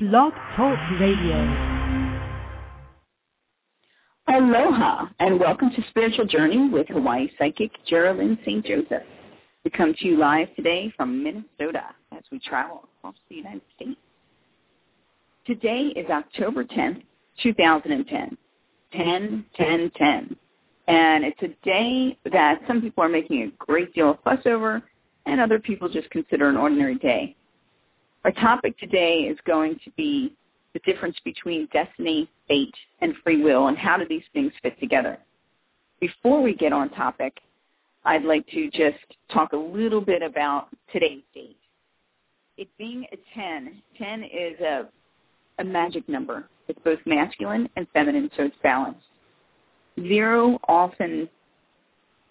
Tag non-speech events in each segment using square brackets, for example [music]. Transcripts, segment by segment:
Blog Talk Radio. Aloha, and welcome to Spiritual Journey with Hawaii Psychic Geralyn St. Joseph. We come to you live today from Minnesota as we travel across the United States. Today is October 10th, 2010, 10, 10, 10. And it's a day that some people are making a great deal of fuss over and other people just consider an ordinary day. Our topic today is going to be the difference between destiny, fate, and free will, and how do these things fit together. Before we get on topic, I'd like to just talk a little bit about today's date. It being a 10, 10 is a, a magic number. It's both masculine and feminine, so it's balanced. Zero often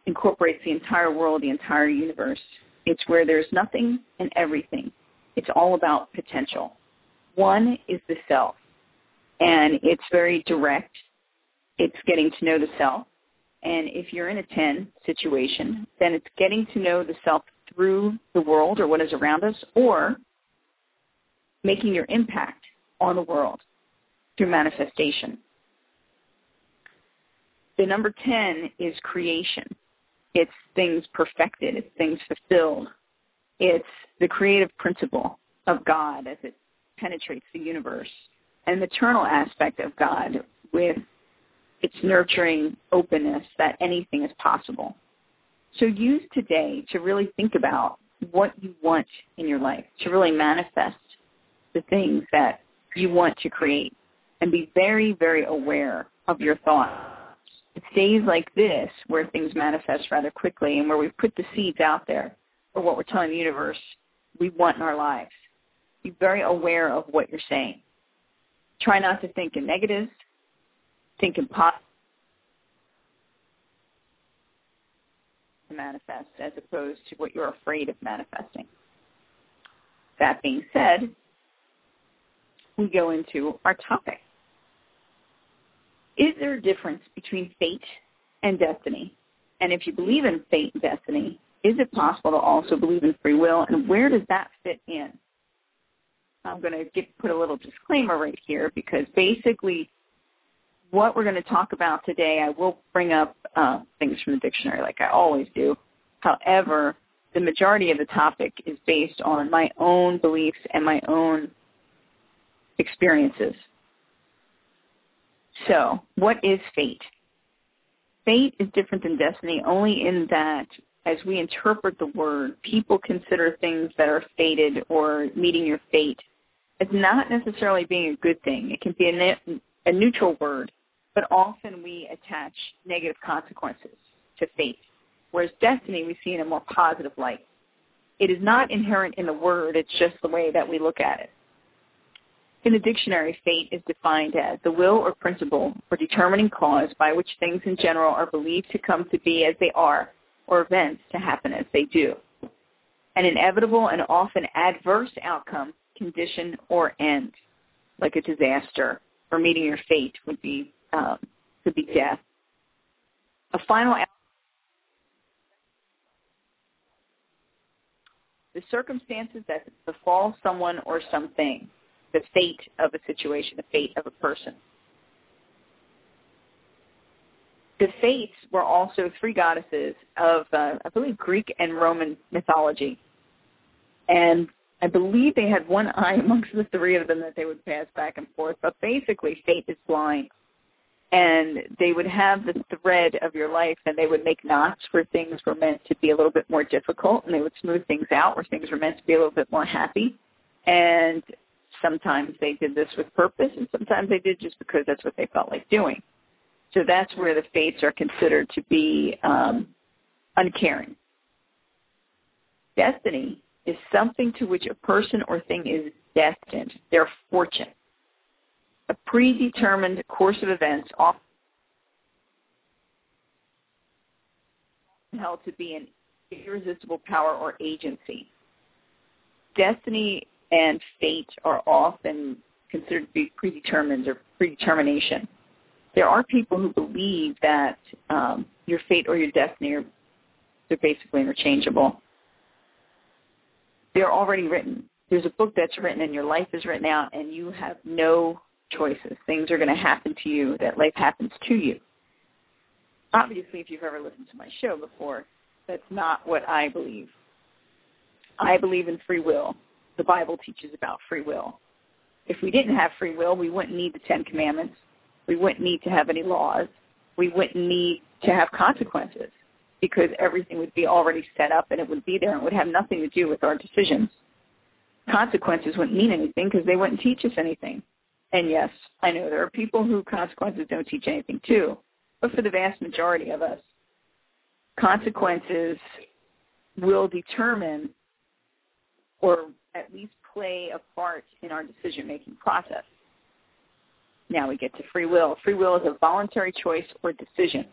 incorporates the entire world, the entire universe. It's where there's nothing and everything. It's all about potential. One is the self, and it's very direct. It's getting to know the self. And if you're in a 10 situation, then it's getting to know the self through the world or what is around us or making your impact on the world through manifestation. The number 10 is creation. It's things perfected. It's things fulfilled. It's the creative principle of God as it penetrates the universe, and the eternal aspect of God with its nurturing openness that anything is possible. So use today to really think about what you want in your life, to really manifest the things that you want to create, and be very, very aware of your thoughts. It's days like this where things manifest rather quickly and where we put the seeds out there for what we're telling the universe we want in our lives. Be very aware of what you're saying. Try not to think in negatives. Think in positive. manifest as opposed to what you're afraid of manifesting. That being said, we go into our topic. Is there a difference between fate and destiny? And if you believe in fate and destiny, is it possible to also believe in free will, and where does that fit in? I'm going to put a little disclaimer right here because basically what we're going to talk about today, I will bring up uh, things from the dictionary like I always do. However, the majority of the topic is based on my own beliefs and my own experiences. So, what is fate? Fate is different than destiny only in that as we interpret the word, people consider things that are fated or meeting your fate as not necessarily being a good thing. It can be a, ne- a neutral word, but often we attach negative consequences to fate, whereas destiny we see in a more positive light. It is not inherent in the word, it's just the way that we look at it. In the dictionary, fate is defined as the will or principle or determining cause by which things in general are believed to come to be as they are or events to happen as they do. An inevitable and often adverse outcome, condition, or end, like a disaster or meeting your fate would be um, could be death. A final the circumstances that befall someone or something, the fate of a situation, the fate of a person. The Fates were also three goddesses of, uh, I believe, Greek and Roman mythology. And I believe they had one [laughs] eye amongst the three of them that they would pass back and forth. But basically, fate is blind. And they would have the thread of your life, and they would make knots where things were meant to be a little bit more difficult, and they would smooth things out where things were meant to be a little bit more happy. And sometimes they did this with purpose, and sometimes they did just because that's what they felt like doing. So that's where the fates are considered to be um, uncaring. Destiny is something to which a person or thing is destined, their fortune. A predetermined course of events often held to be an irresistible power or agency. Destiny and fate are often considered to be predetermined or predetermination there are people who believe that um, your fate or your destiny are they're basically interchangeable. They're already written. there's a book that's written and your life is written out and you have no choices. Things are going to happen to you that life happens to you. Obviously, if you've ever listened to my show before, that's not what I believe. I believe in free will. The Bible teaches about free will. If we didn't have free will, we wouldn't need the Ten Commandments. We wouldn't need to have any laws. We wouldn't need to have consequences because everything would be already set up and it would be there and would have nothing to do with our decisions. Consequences wouldn't mean anything because they wouldn't teach us anything. And yes, I know there are people who consequences don't teach anything too, but for the vast majority of us, consequences will determine or at least play a part in our decision-making process. Now we get to free will. Free will is a voluntary choice or decision.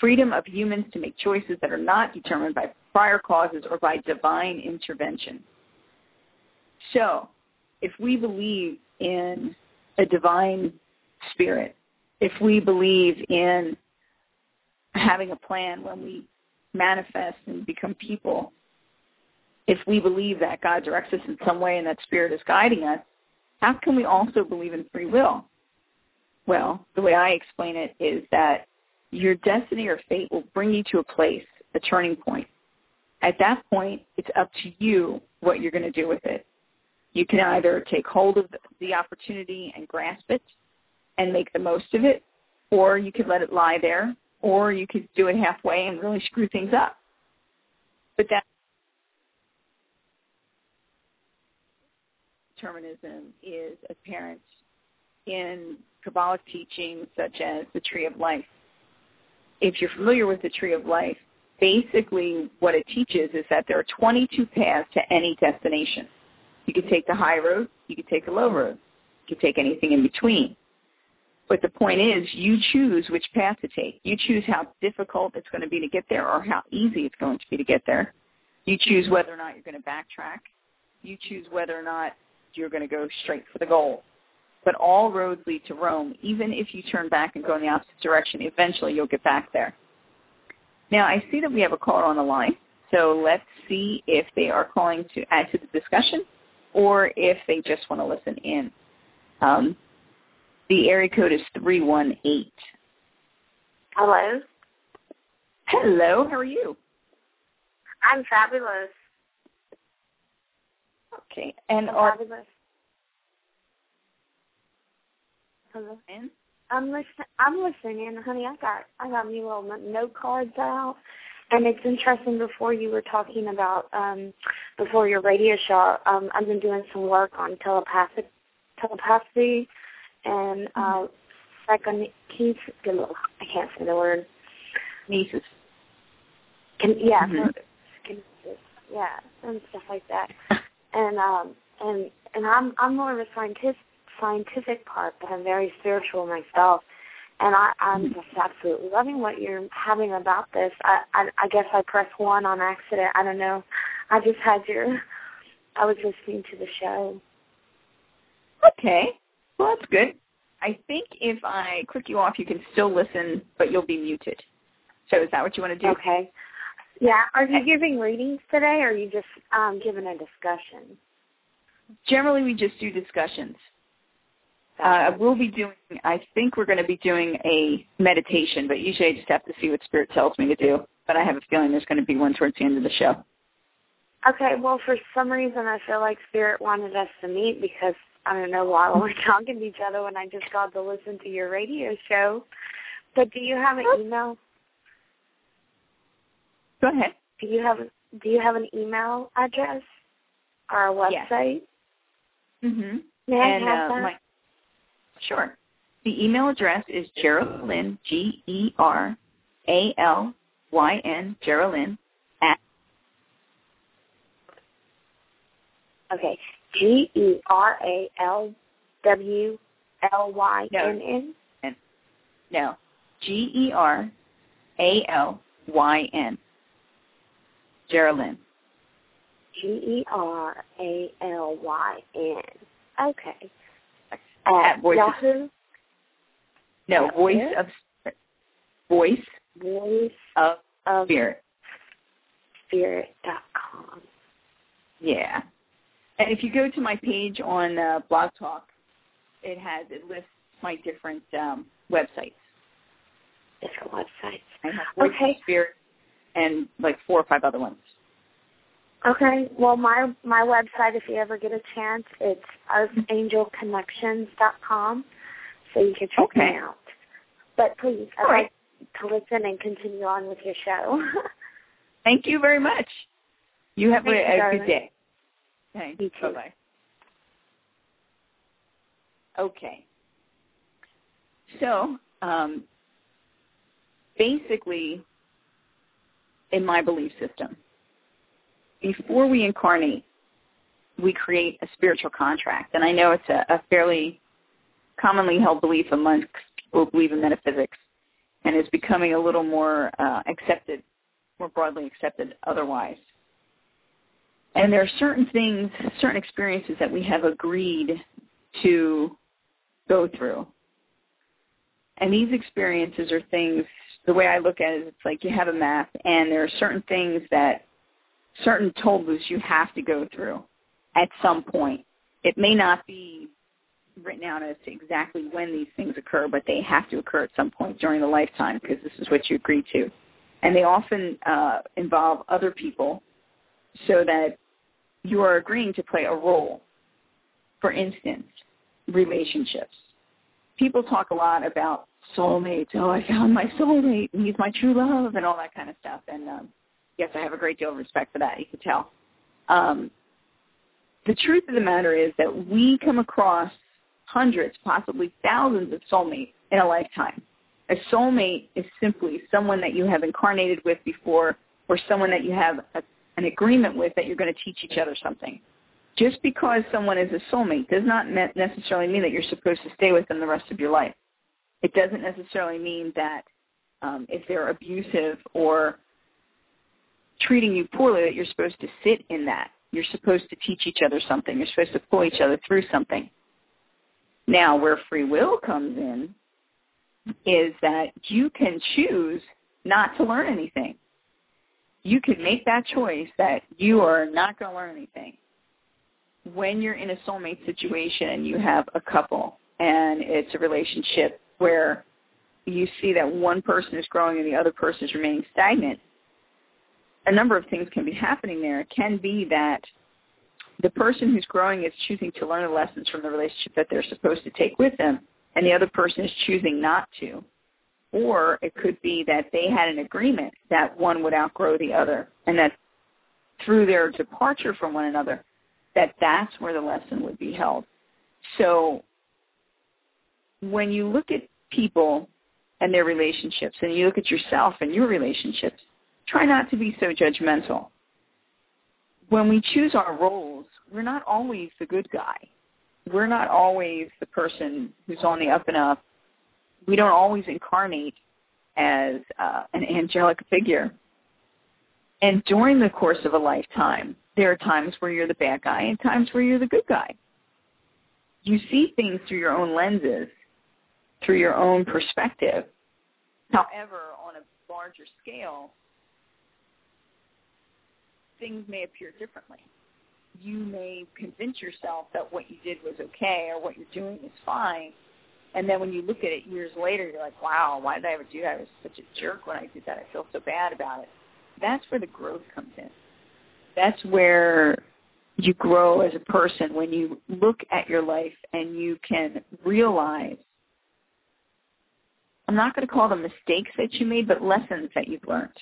Freedom of humans to make choices that are not determined by prior causes or by divine intervention. So, if we believe in a divine spirit, if we believe in having a plan when we manifest and become people, if we believe that God directs us in some way and that spirit is guiding us, how can we also believe in free will? Well, the way I explain it is that your destiny or fate will bring you to a place, a turning point. At that point, it's up to you what you're going to do with it. You can either take hold of the opportunity and grasp it and make the most of it, or you could let it lie there, or you could do it halfway and really screw things up. But that determinism is apparent in Kabbalah teachings such as the Tree of Life. If you're familiar with the Tree of Life, basically what it teaches is that there are 22 paths to any destination. You can take the high road, you can take the low road, you can take anything in between. But the point is, you choose which path to take. You choose how difficult it's going to be to get there or how easy it's going to be to get there. You choose whether or not you're going to backtrack. You choose whether or not you're going to go straight for the goal. But all roads lead to Rome. Even if you turn back and go in the opposite direction, eventually you'll get back there. Now, I see that we have a caller on the line, so let's see if they are calling to add to the discussion or if they just want to listen in. Um, the area code is 318. Hello. Hello, how are you? I'm fabulous. Okay, and are fabulous. Hello. in? I'm listening. I'm listening, and honey, I got I got me little note cards out, and it's interesting. Before you were talking about um before your radio show, um, I've been doing some work on telepathic telepathy and uh, psychokinesis. I can't say the word. Nieces. Can, yeah, Mhm. kinesis, yeah, and stuff like that. [laughs] and um and and I'm I'm more of a scientific scientific part, but I'm very spiritual myself. And I, I'm just absolutely loving what you're having about this. I, I I guess I pressed one on accident. I don't know. I just had your I was listening to the show. Okay, well that's good. I think if I click you off, you can still listen, but you'll be muted. So is that what you want to do? Okay. Yeah. Are you giving readings today or are you just um giving a discussion? Generally, we just do discussions. Uh, we'll be doing, I think we're going to be doing a meditation, but usually I just have to see what Spirit tells me to do. But I have a feeling there's going to be one towards the end of the show. Okay, well, for some reason, I feel like Spirit wanted us to meet because I don't know why we're [laughs] talking to each other when I just got to listen to your radio show. But do you have an email? Go ahead. Do you have Do you have an email address or a Yes. website? Mm-hmm. May I have uh, that? my sure. The email address is Geralyn G E R A L Y N Geralyn at Okay, G E R A L W L Y N N. no G E R A L Y N Geralyn. G E R A L Y N. Okay. At Voice of- Yahoo. No, At voice of Spirit. voice Voice of of spirit. Spirit dot com. Yeah. And if you go to my page on uh, Blog Talk, it has it lists my different um, websites. Different websites. I have Voice Okay. Spirit and like four or five other ones. Okay. Well, my my website, if you ever get a chance, it's earthangelconnections.com, so you can check Okay. me out. But please, I'd right. like to listen and continue on with your show. [laughs] Thank you very much. You have Thank a, you, a good day. Thanks. You too. Bye-bye. Okay. So, um, basically, in my belief system, before we incarnate, we create a spiritual contract. And I know it's a, a fairly commonly held belief amongst people who believe in metaphysics, and it's becoming a little more uh, accepted, more broadly accepted otherwise. And there are certain things, certain experiences that we have agreed to go through. And these experiences are things, the way I look at it, it's like you have a map and there are certain things that, certain toll booths you have to go through at some point. It may not be written out as to exactly when these things occur, but they have to occur at some point during the lifetime because this is what you agreed to. And they often uh, involve other people so that you are agreeing to play a role. For instance, relationships. People talk a lot about soulmates. Oh, I found my soulmate, and he's my true love, and all that kind of stuff. And um, yes, I have a great deal of respect for that. You can tell. Um, the truth of the matter is that we come across hundreds, possibly thousands of soulmates in a lifetime. A soulmate is simply someone that you have incarnated with before or someone that you have a, an agreement with that you're going to teach each other something. Just because someone is a soulmate does not necessarily mean that you're supposed to stay with them the rest of your life. It doesn't necessarily mean that um, if they're abusive or treating you poorly that you're supposed to sit in that. You're supposed to teach each other something. You're supposed to pull each other through something. Now, where free will comes in is that you can choose not to learn anything. You can make that choice that you are not going to learn anything. When you're in a soulmate situation and you have a couple and it's a relationship where you see that one person is growing and the other person is remaining stagnant, a number of things can be happening there. It can be that the person who's growing is choosing to learn the lessons from the relationship that they're supposed to take with them, and the other person is choosing not to. Or it could be that they had an agreement that one would outgrow the other, and that through their departure from one another, that that's where the lesson would be held. So when you look at people and their relationships, and you look at yourself and your relationships, try not to be so judgmental. When we choose our roles, we're not always the good guy. We're not always the person who's on the up and up. We don't always incarnate as uh, an angelic figure. And during the course of a lifetime, there are times where you're the bad guy and times where you're the good guy. You see things through your own lenses, through your own perspective. However, on a larger scale, things may appear differently. You may convince yourself that what you did was okay or what you're doing is fine. And then when you look at it years later, you're like, wow, why did I ever do that? I was such a jerk when I did that. I feel so bad about it. That's where the growth comes in. That's where you grow as a person when you look at your life and you can realize, I'm not going to call them mistakes that you made, but lessons that you've learned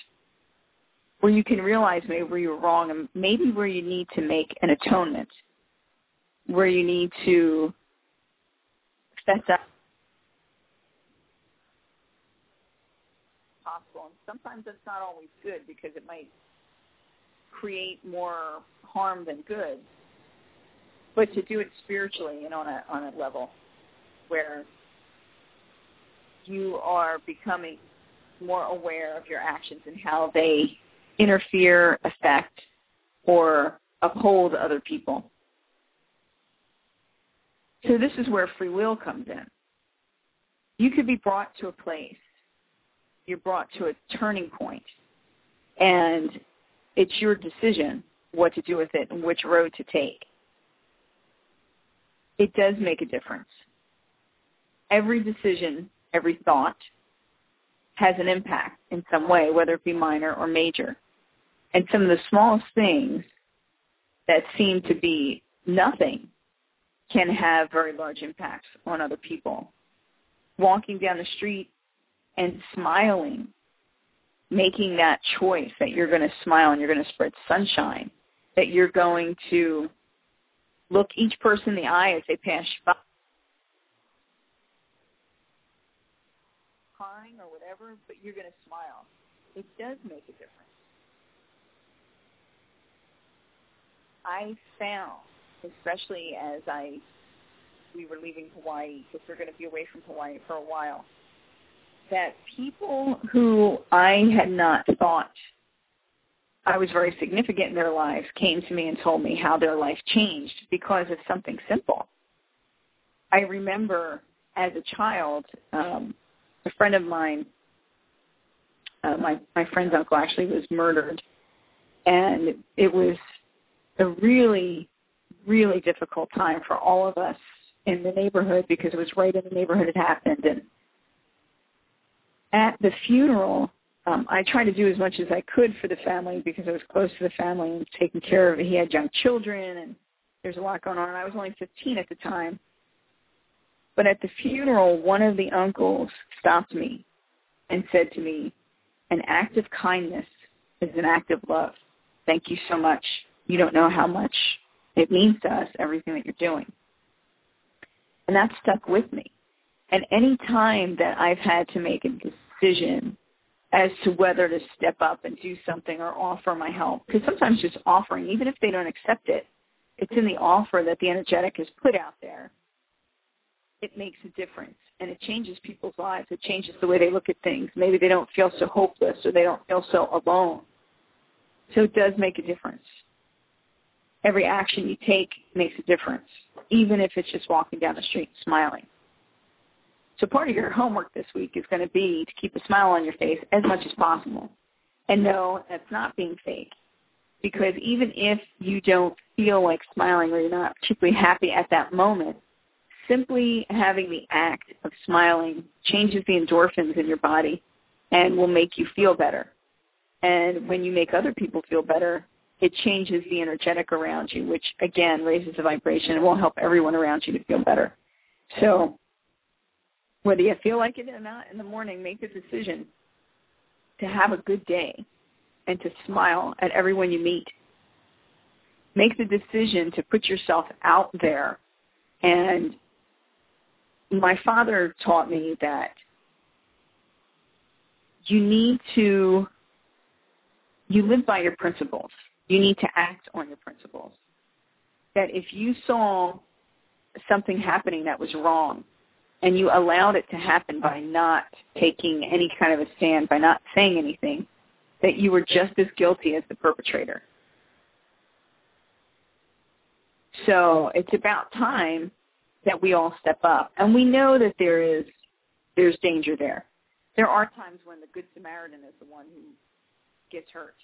where you can realize maybe where you were wrong and maybe where you need to make an atonement, where you need to fess up possible. And sometimes that's not always good because it might create more harm than good. But to do it spiritually and on a on a level where you are becoming more aware of your actions and how they interfere, affect, or uphold other people. So this is where free will comes in. You could be brought to a place. You're brought to a turning point, and it's your decision what to do with it and which road to take. it does make a difference. Every decision, every thought has an impact in some way, whether it be minor or major. And some of the smallest things that seem to be nothing can have very large impacts on other people. Walking down the street and smiling, making that choice that you're going to smile and you're going to spread sunshine, that you're going to look each person in the eye as they pass by. Crying or whatever, but you're going to smile. It does make a difference. I found, especially as I we were leaving Hawaii because we're going to be away from Hawaii for a while, that people who I had not thought I was very significant in their lives came to me and told me how their life changed because of something simple. I remember as a child, um, a friend of mine, uh, my my friend's uncle actually was murdered, and it was a really, really difficult time for all of us in the neighborhood because it was right in the neighborhood it happened. And at the funeral, um, I tried to do as much as I could for the family because I was close to the family and taking care of it. He had young children and there's a lot going on. I was only 15 at the time. But at the funeral, one of the uncles stopped me and said to me, an act of kindness is an act of love. Thank you so much you don't know how much it means to us, everything that you're doing. And that stuck with me. And any time that I've had to make a decision as to whether to step up and do something or offer my help, because sometimes just offering, even if they don't accept it, it's in the offer that the energetic is put out there. It makes a difference and it changes people's lives. It changes the way they look at things. Maybe they don't feel so hopeless or they don't feel so alone. So it does make a difference every action you take makes a difference, even if it's just walking down the street smiling. So part of your homework this week is going to be to keep a smile on your face as much as possible. And no, that's not being fake. Because even if you don't feel like smiling or you're not particularly happy at that moment, simply having the act of smiling changes the endorphins in your body and will make you feel better. And when you make other people feel better, it changes the energetic around you, which again raises the vibration and will help everyone around you to feel better. So whether you feel like it or not in the morning, make the decision to have a good day and to smile at everyone you meet. Make the decision to put yourself out there. And my father taught me that you need to, you live by your principles you need to act on your principles. That if you saw something happening that was wrong and you allowed it to happen by not taking any kind of a stand, by not saying anything, that you were just as guilty as the perpetrator. So it's about time that we all step up. And we know that there is there's danger there. There are times when the good Samaritan is the one who gets hurt.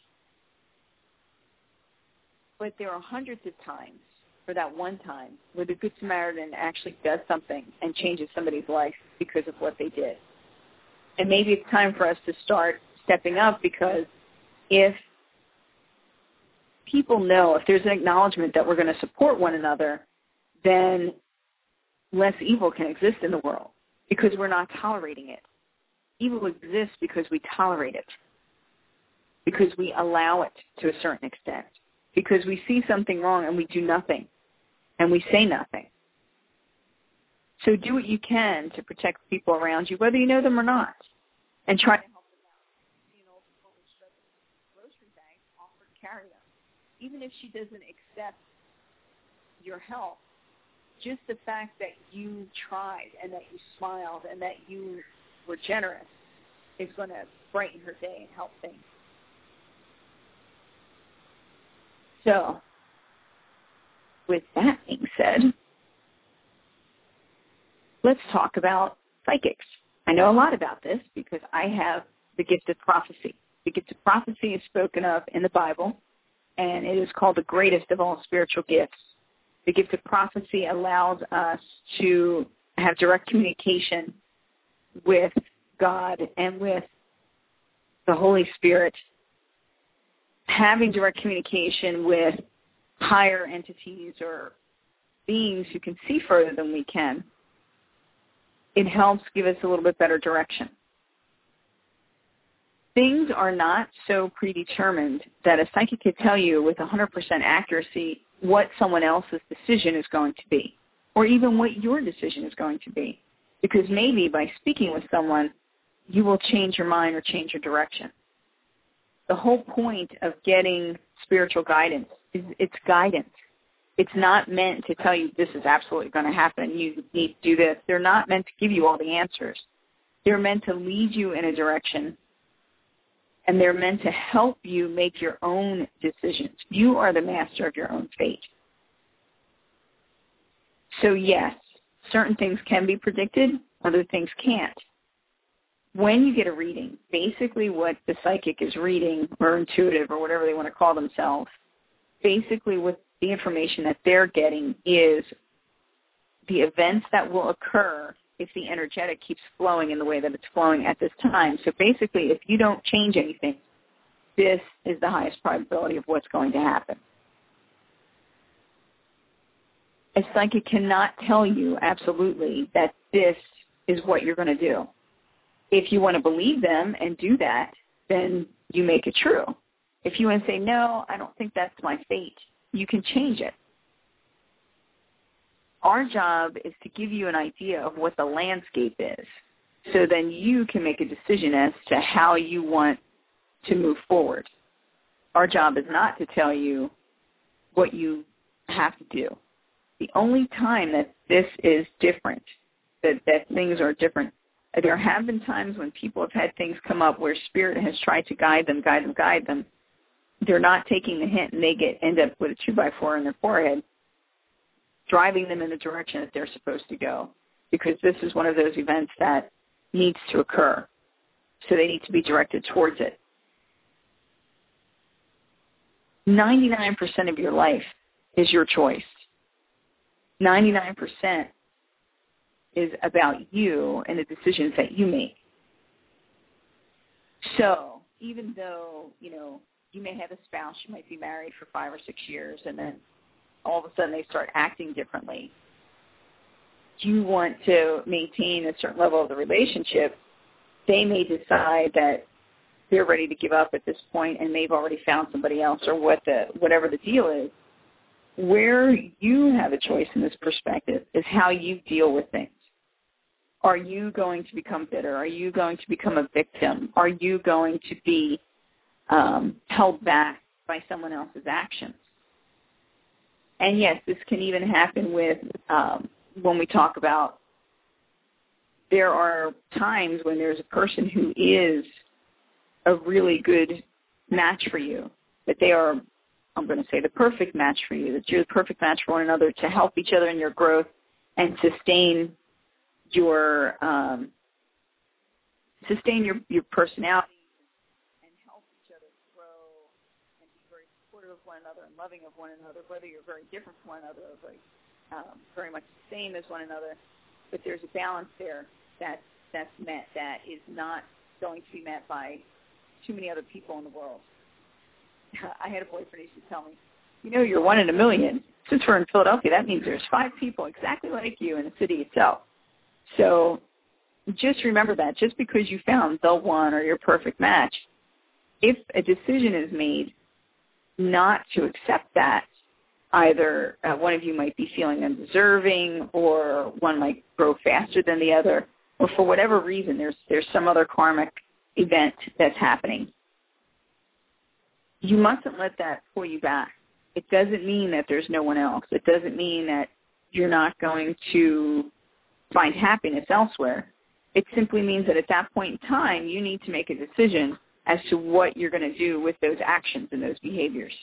But there are hundreds of times for that one time where the Good Samaritan actually does something and changes somebody's life because of what they did. And maybe it's time for us to start stepping up because if people know, if there's an acknowledgement that we're going to support one another, then less evil can exist in the world because we're not tolerating it. Evil exists because we tolerate it, because we allow it to a certain extent because we see something wrong and we do nothing and we say nothing. So do what you can to protect people around you, whether you know them or not, and try to help them out. Grocery bag, offer to carry. Even if she doesn't accept your help, just the fact that you tried and that you smiled and that you were generous is going to brighten her day and help things. So, with that being said, let's talk about psychics. I know a lot about this because I have the gift of prophecy. The gift of prophecy is spoken of in the Bible, and it is called the greatest of all spiritual gifts. The gift of prophecy allows us to have direct communication with God and with the Holy Spirit. Having direct communication with higher entities or beings who can see further than we can, it helps give us a little bit better direction. Things are not so predetermined that a psychic could tell you with 100% accuracy what someone else's decision is going to be, or even what your decision is going to be. Because maybe by speaking with someone, you will change your mind or change your direction. The whole point of getting spiritual guidance is it's guidance. It's not meant to tell you this is absolutely going to happen. You need to do this. They're not meant to give you all the answers. They're meant to lead you in a direction and they're meant to help you make your own decisions. You are the master of your own fate. So yes, certain things can be predicted, other things can't. When you get a reading, basically what the psychic is reading or intuitive or whatever they want to call themselves, basically what the information that they're getting is the events that will occur if the energetic keeps flowing in the way that it's flowing at this time. So basically, if you don't change anything, this is the highest probability of what's going to happen. A psychic cannot tell you absolutely that this is what you're going to do. If you want to believe them and do that, then you make it true. If you want to say, no, I don't think that's my fate, you can change it. Our job is to give you an idea of what the landscape is. So then you can make a decision as to how you want to move forward. Our job is not to tell you what you have to do. The only time that this is different, that, that things are different, there have been times when people have had things come up where spirit has tried to guide them, guide them, guide them. They're not taking the hint and they get end up with a two by four in their forehead driving them in the direction that they're supposed to go because this is one of those events that needs to occur. So they need to be directed towards it. 99% of your life is your choice. 99% is about you and the decisions that you make. So even though, you know, you may have a spouse, you might be married for five or six years, and then all of a sudden they start acting differently. You want to maintain a certain level of the relationship. They may decide that they're ready to give up at this point and they've already found somebody else or what the whatever the deal is. Where you have a choice in this perspective is how you deal with things. Are you going to become bitter? Are you going to become a victim? Are you going to be um, held back by someone else's actions? And yes, this can even happen with um, when we talk about there are times when there's a person who is a really good match for you, that they are, I'm going to say, the perfect match for you, that you're the perfect match for one another to help each other in your growth and sustain your um, sustain your your personality of one another and loving of one another, whether you're very different from one another or very, um, very much the same as one another. But there's a balance there that that's met that is not going to be met by too many other people in the world. [laughs] I had a boyfriend who used to tell me, you know, you're one in a million. Since we're in Philadelphia, that means there's five people exactly like you in the city itself. So just remember that. Just because you found the one or your perfect match, if a decision is made not to accept that, either uh, one of you might be feeling undeserving or one might grow faster than the other, or for whatever reason there's there's some other karmic event that's happening. You mustn't let that pull you back. It doesn't mean that there's no one else. It doesn't mean that you're not going to find happiness elsewhere. It simply means that at that point in time, you need to make a decision as to what you're going to do with those actions and those behaviors.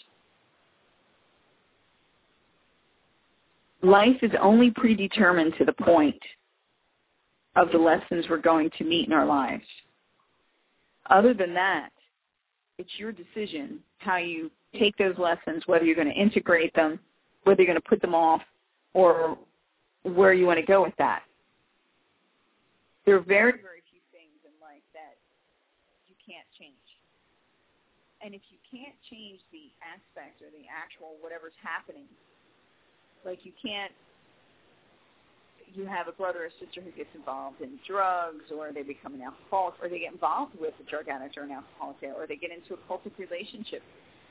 Life is only predetermined to the point of the lessons we're going to meet in our lives. Other than that, it's your decision how you take those lessons, whether you're going to integrate them, whether you're going to put them off, or where you want to go with that. There are very, very few things in life that you can't change. And if you can't change the aspect or the actual whatever's happening, like you can't you have a brother or sister who gets involved in drugs or they become an alcoholic or they get involved with a drug addict or an alcoholic or they get into a cultic relationship.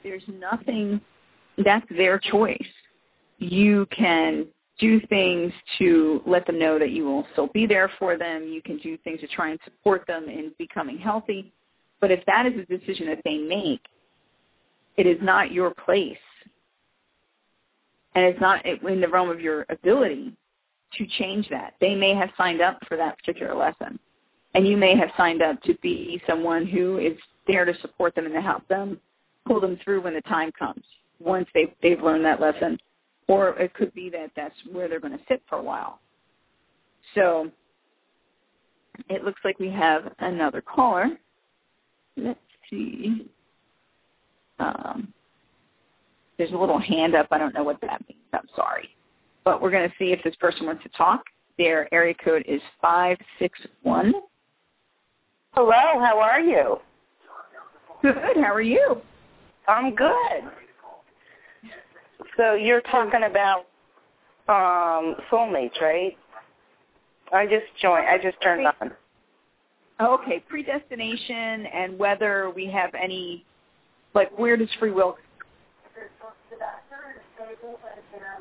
There's nothing that's their choice. You can do things to let them know that you will still be there for them. You can do things to try and support them in becoming healthy. But if that is a decision that they make, it is not your place. And it's not in the realm of your ability to change that. They may have signed up for that particular lesson. And you may have signed up to be someone who is there to support them and to help them pull them through when the time comes, once they've, they've learned that lesson. Or it could be that that's where they're going to sit for a while. So it looks like we have another caller. Let's see. Um, there's a little hand up. I don't know what that means. I'm sorry but we're going to see if this person wants to talk. Their area code is 561. Hello, how are you? Good, how are you? I'm good. So you're talking about um soulmates, right? I just joined. I just turned on. Okay, predestination and whether we have any, like, where does free will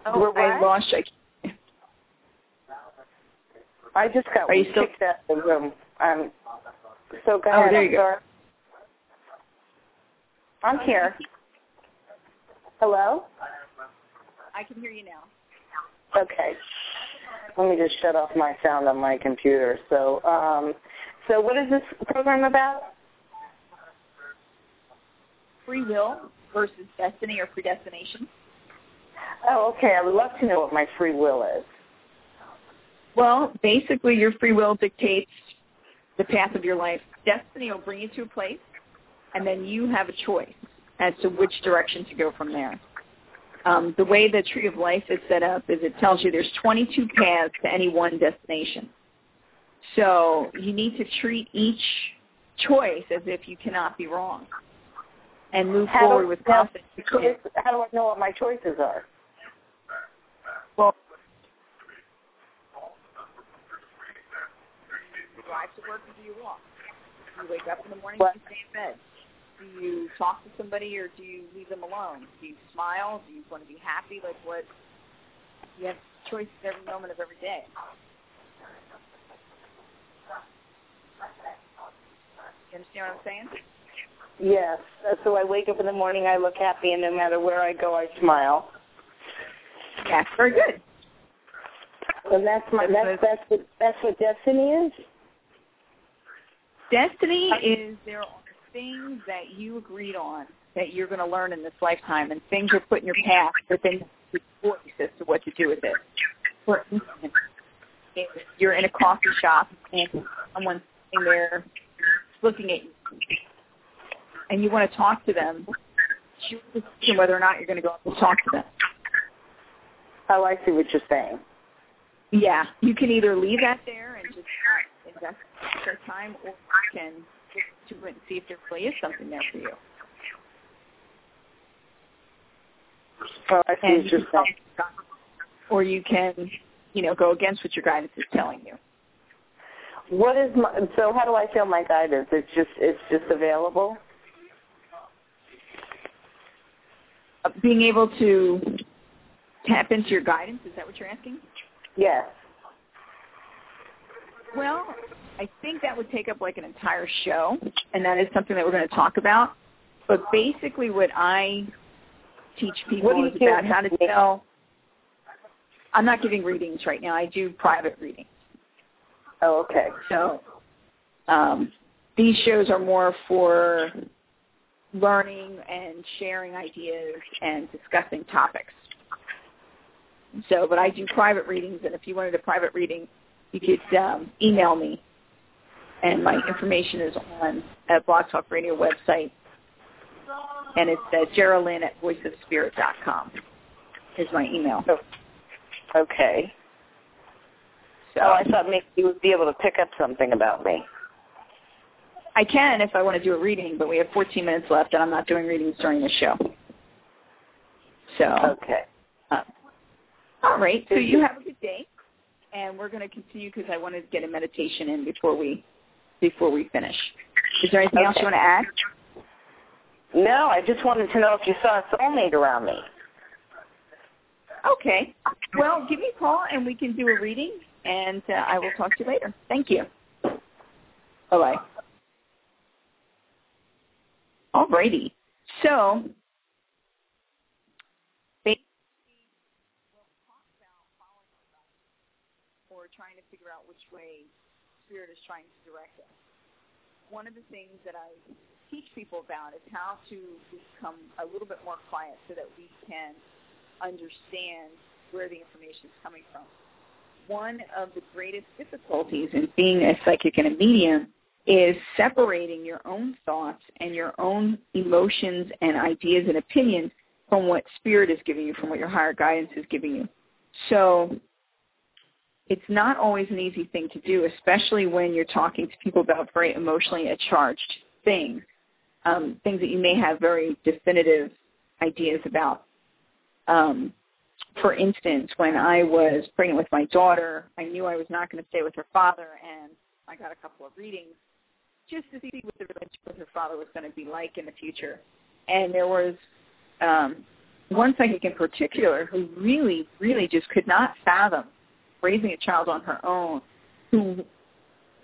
Oh, I lost you. I just got Are you still kicked out of the room. Um, so go oh, ahead. there you go. I'm here. Hello? I can hear you now. Okay. Let me just shut off my sound on my computer. So, um, so what is this program about? Free will versus destiny or predestination. Oh, okay. I would love to know what my free will is. Well, basically, your free will dictates the path of your life. Destiny will bring you to a place, and then you have a choice as to which direction to go from there. Um, the way the tree of life is set up is it tells you there's 22 paths to any one destination. So you need to treat each choice as if you cannot be wrong and move how forward do, with confidence. How do I know what my choices are? Well, you drive to work or do you walk? Do you wake up in the morning What? and you stay in bed? Do you talk to somebody or do you leave them alone? Do you smile? Do you want to be happy? Like what? You have choices every moment of every day. You understand what I'm saying? Yes. So I wake up in the morning, I look happy, and no matter where I go, I smile. Yeah, very good. And that's my that's that's what that's what destiny is. Destiny is there are things that you agreed on that you're going to learn in this lifetime, and things are put in your path, but then choice as to what to do with it. For instance, if you're in a coffee shop and someone's sitting there looking at you, and you want to talk to them, choose the decision whether or not you're going to go up and talk to them. Oh, I see what you're saying. Yeah, you can either leave that there and just not invest your time, or you can to it and see if there really is something there for you. Oh, I see And what you you're saying. or you can, you know, go against what your guidance is telling you. What is my so? How do I feel my guidance? It's just it's just available. Uh, Being able to tap into your guidance, is that what you're asking? Yes. Well, I think that would take up like an entire show, and that is something that we're going to talk about. But basically, what I teach people What do you is about how to tell. I'm not giving readings right now. I do private readings. Oh, okay. So um, these shows are more for learning and sharing ideas and discussing topics. So, but I do private readings, and if you wanted a private reading, you could um, email me, and my information is on a Blog Talk Radio website, and it's uh, Geralyn at voiceofspirit.com is my email. Okay. So Oh, I thought maybe you would be able to pick up something about me. I can if I want to do a reading, but we have 14 minutes left, and I'm not doing readings during the show. So, Okay. uh, all right. So you have a good day, and we're going to continue because I want to get a meditation in before we before we finish. Is there anything else you want to add? No, I just wanted to know if you saw a soulmate around me. Okay. Well, give me a call, and we can do a reading, and uh, I will talk to you later. Thank you. Bye-bye. All righty. So, trying to figure out which way Spirit is trying to direct us. One of the things that I teach people about is how to become a little bit more quiet so that we can understand where the information is coming from. One of the greatest difficulties in being a psychic and a medium is separating your own thoughts and your own emotions and ideas and opinions from what spirit is giving you, from what your higher guidance is giving you. So it's not always an easy thing to do, especially when you're talking to people about very emotionally charged things, um, things that you may have very definitive ideas about. Um, for instance, when I was pregnant with my daughter, I knew I was not going to stay with her father, and I got a couple of readings just to see what the relationship with her father was going to be like in the future. And there was um, one psychic in particular who really, really just could not fathom raising a child on her own, who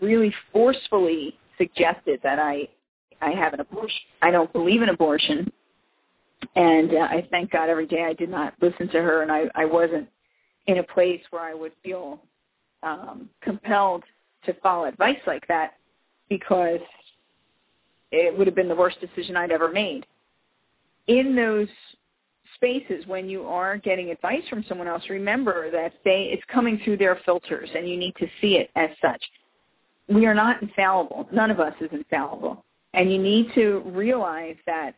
really forcefully suggested that I I have an abortion. I don't believe in abortion, and uh, I thank God every day I did not listen to her, and I I wasn't in a place where I would feel um, compelled to follow advice like that because it would have been the worst decision I'd ever made. In those spaces when you are getting advice from someone else, remember that they it's coming through their filters and you need to see it as such. We are not infallible. None of us is infallible. And you need to realize that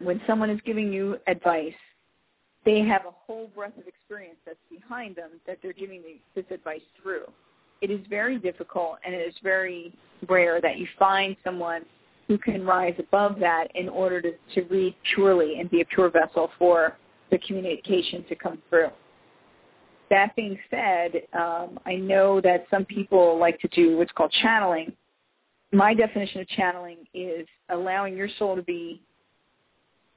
when someone is giving you advice, they have a whole breadth of experience that's behind them that they're giving this advice through. It is very difficult and it is very rare that you find someone who can rise above that in order to, to read purely and be a pure vessel for the communication to come through. That being said, um, I know that some people like to do what's called channeling. My definition of channeling is allowing your soul to be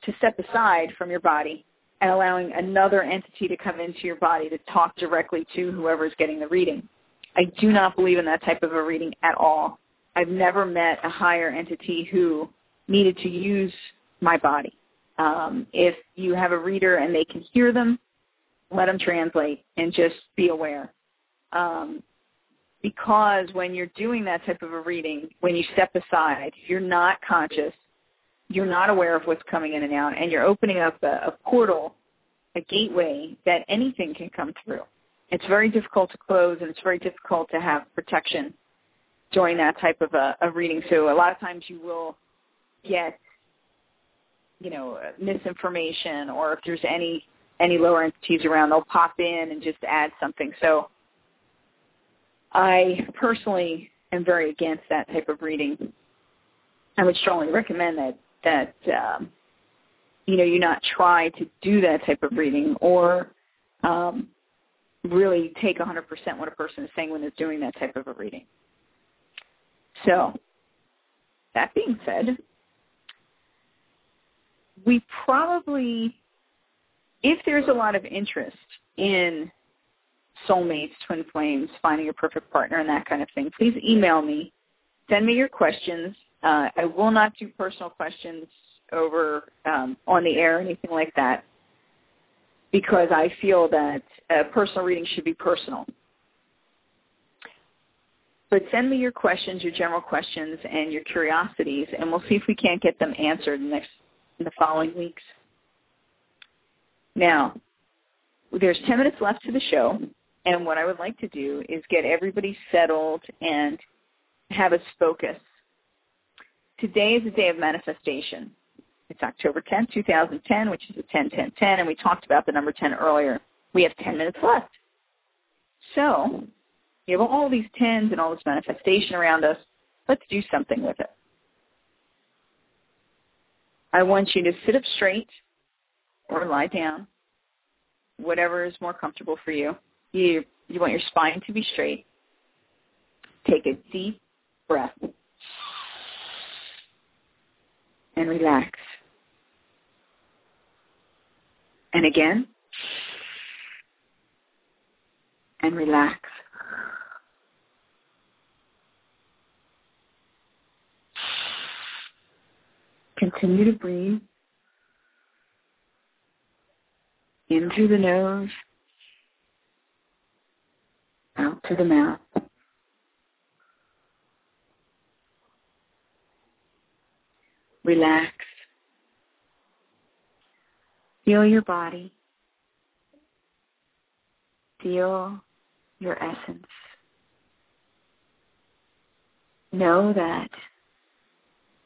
to step aside from your body and allowing another entity to come into your body to talk directly to whoever is getting the reading. I do not believe in that type of a reading at all. I've never met a higher entity who needed to use my body. Um, if you have a reader and they can hear them, let them translate and just be aware. Um, because when you're doing that type of a reading, when you step aside, you're not conscious, you're not aware of what's coming in and out, and you're opening up a, a portal, a gateway that anything can come through. It's very difficult to close, and it's very difficult to have protection during that type of a, a reading. So a lot of times you will get, you know, misinformation, or if there's any any lower entities around, they'll pop in and just add something. So I personally am very against that type of reading. I would strongly recommend that that um, you know you not try to do that type of reading or um, really take 100% what a person is saying when they're doing that type of a reading. So, that being said, we probably, if there's a lot of interest in soulmates, twin flames, finding a perfect partner, and that kind of thing, please email me. Send me your questions. Uh, I will not do personal questions over um, on the air or anything like that because I feel that a personal reading should be personal. But send me your questions, your general questions, and your curiosities, and we'll see if we can't get them answered in the, next, in the following weeks. Now, there's 10 minutes left to the show, and what I would like to do is get everybody settled and have us focus. Today is the day of manifestation. It's October 10, 2010, which is a 10-10-10, and we talked about the number 10 earlier. we have 10 minutes left. So we have all these tens and all this manifestation around us. Let's do something with it. I want you to sit up straight or lie down, whatever is more comfortable for you. You, you want your spine to be straight. Take a deep breath and relax. And again, and relax. Continue to breathe in through the nose, out through the mouth. Relax. Feel your body. Feel your essence. Know that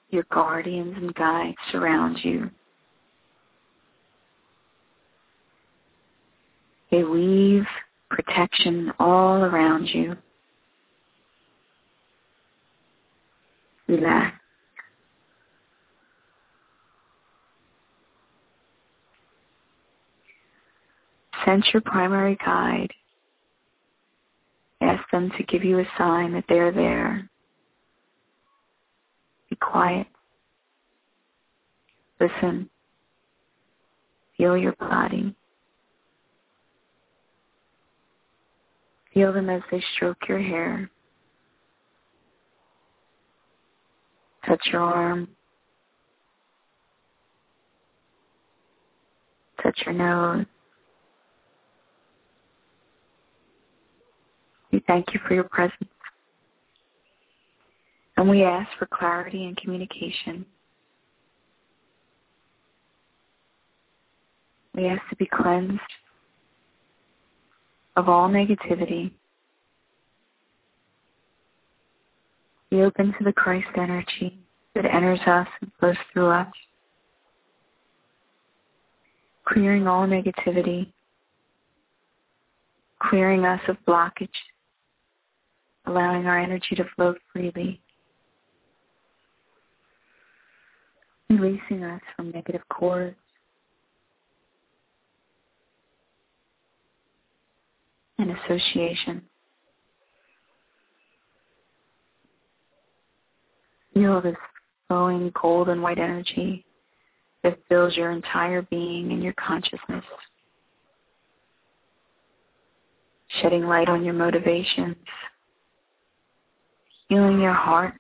your guardians and guides surround you. They weave protection all around you. Relax. Sense your primary guide. Ask them to give you a sign that they're there. Be quiet. Listen. Feel your body. Feel them as they stroke your hair. Touch your arm. Touch your nose. Thank you for your presence. And we ask for clarity and communication. We ask to be cleansed of all negativity. Be open to the Christ energy that enters us and flows through us, clearing all negativity, clearing us of blockage, allowing our energy to flow freely, releasing us from negative cords, and association. Feel this flowing gold and white energy that fills your entire being and your consciousness, shedding light on your motivations, healing your heart,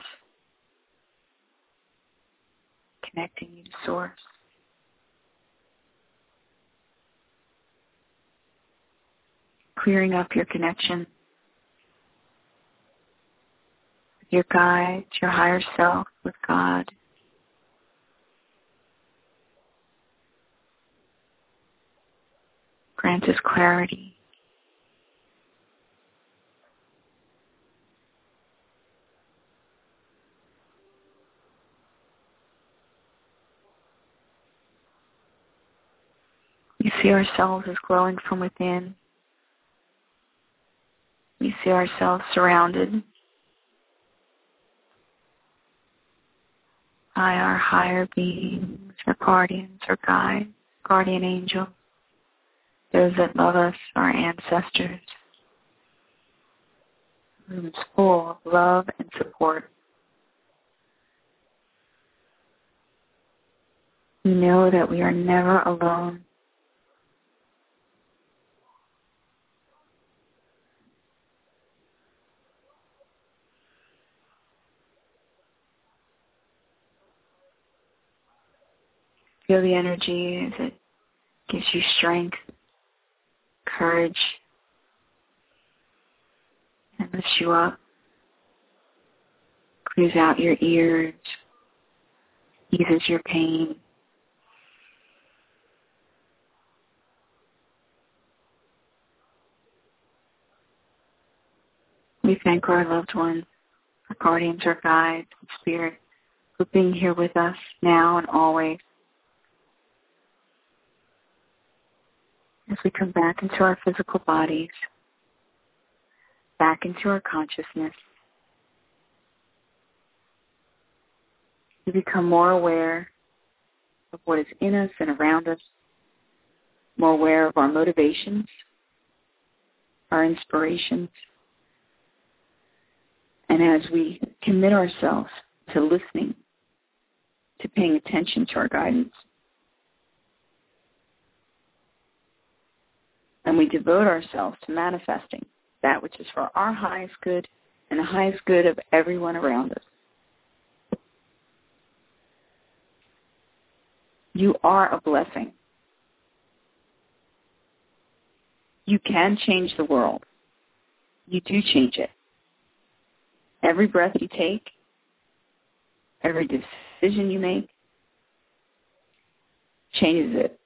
connecting you to Source. Clearing up your connection with your guide, your higher self, with God. Grant us clarity. See ourselves as glowing from within. We see ourselves surrounded by our higher beings, our guardians, our guides, guardian angels, those that love us, our ancestors, is full of love and support. We know that we are never alone. Feel the energy as it gives you strength, courage, and lifts you up. Clears out your ears, eases your pain. We thank our loved ones, our guardians, our guides, and spirit for being here with us now and always. As we come back into our physical bodies, back into our consciousness. We become more aware of what is in us and around us, more aware of our motivations, our inspirations. And as we commit ourselves to listening, to paying attention to our guidance, and we devote ourselves to manifesting that which is for our highest good and the highest good of everyone around us. You are a blessing. You can change the world. You do change it. Every breath you take, every decision you make, changes it.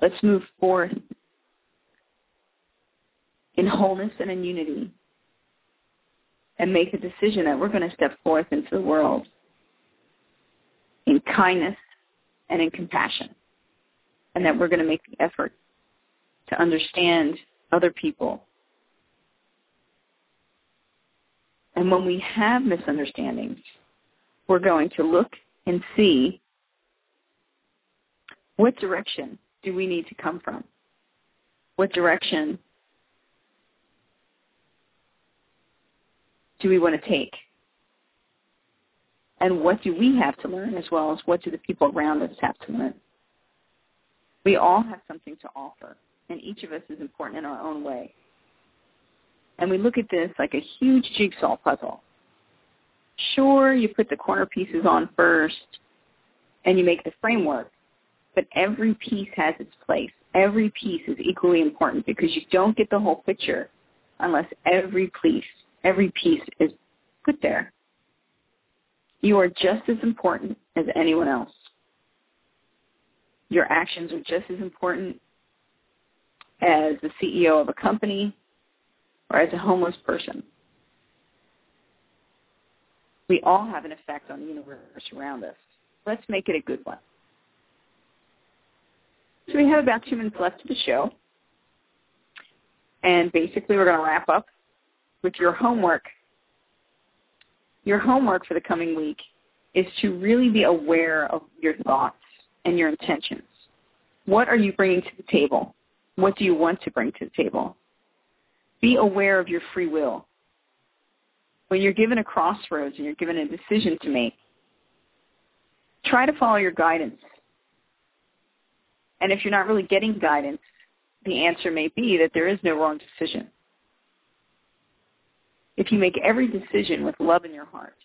Let's move forth in wholeness and in unity and make a decision that we're going to step forth into the world in kindness and in compassion and that we're going to make the effort to understand other people. And when we have misunderstandings, we're going to look and see what direction do we need to come from? What direction do we want to take? And what do we have to learn as well as what do the people around us have to learn? We all have something to offer, and each of us is important in our own way. And we look at this like a huge jigsaw puzzle. Sure, you put the corner pieces on first, and you make the framework, but every piece has its place. Every piece is equally important because you don't get the whole picture unless every piece every piece is put there. You are just as important as anyone else. Your actions are just as important as the CEO of a company or as a homeless person. We all have an effect on the universe around us. Let's make it a good one. So we have about two minutes left of the show. And basically we're going to wrap up with your homework, your homework for the coming week is to really be aware of your thoughts and your intentions. What are you bringing to the table? What do you want to bring to the table? Be aware of your free will. When you're given a crossroads and you're given a decision to make, try to follow your guidance. And if you're not really getting guidance, the answer may be that there is no wrong decision if you make every decision with love in your heart,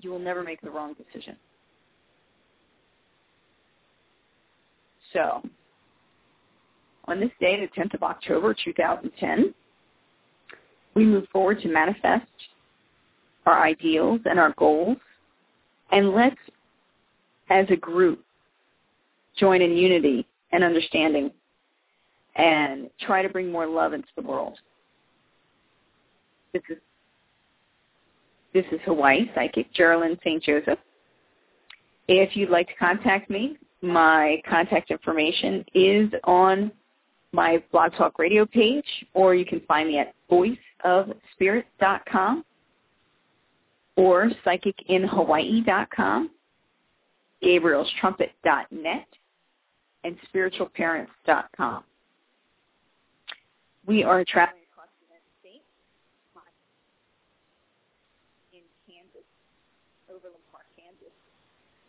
you will never make the wrong decision. So, on this day, the 10th of October, 2010, we move forward to manifest our ideals and our goals, and let's, as a group, join in unity and understanding and try to bring more love into the world. This is this is Hawaii Psychic, Geralyn St. Joseph. If you'd like to contact me, my contact information is on my Blog Talk Radio page, or you can find me at voiceofspirit.com or psychicinhawaii.com, gabrielstrumpet.net, and spiritualparents.com. We are traveling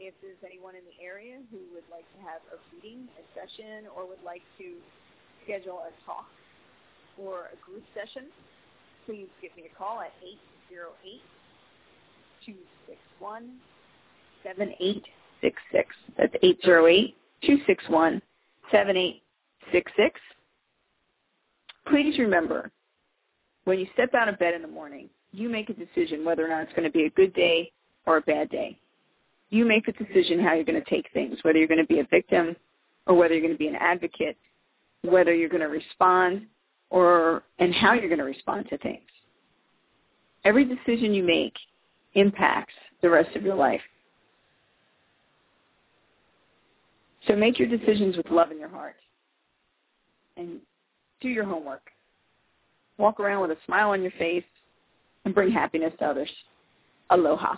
if there's anyone in the area who would like to have a reading, a session, or would like to schedule a talk or a group session, please give me a call at 808-261-7866. That's 808-261-7866. Please remember, when you step out of bed in the morning, you make a decision whether or not it's going to be a good day or a bad day you make the decision how you're going to take things, whether you're going to be a victim or whether you're going to be an advocate, whether you're going to respond or and how you're going to respond to things. Every decision you make impacts the rest of your life. So make your decisions with love in your heart. and do your homework. Walk around with a smile on your face and bring happiness to others. Aloha.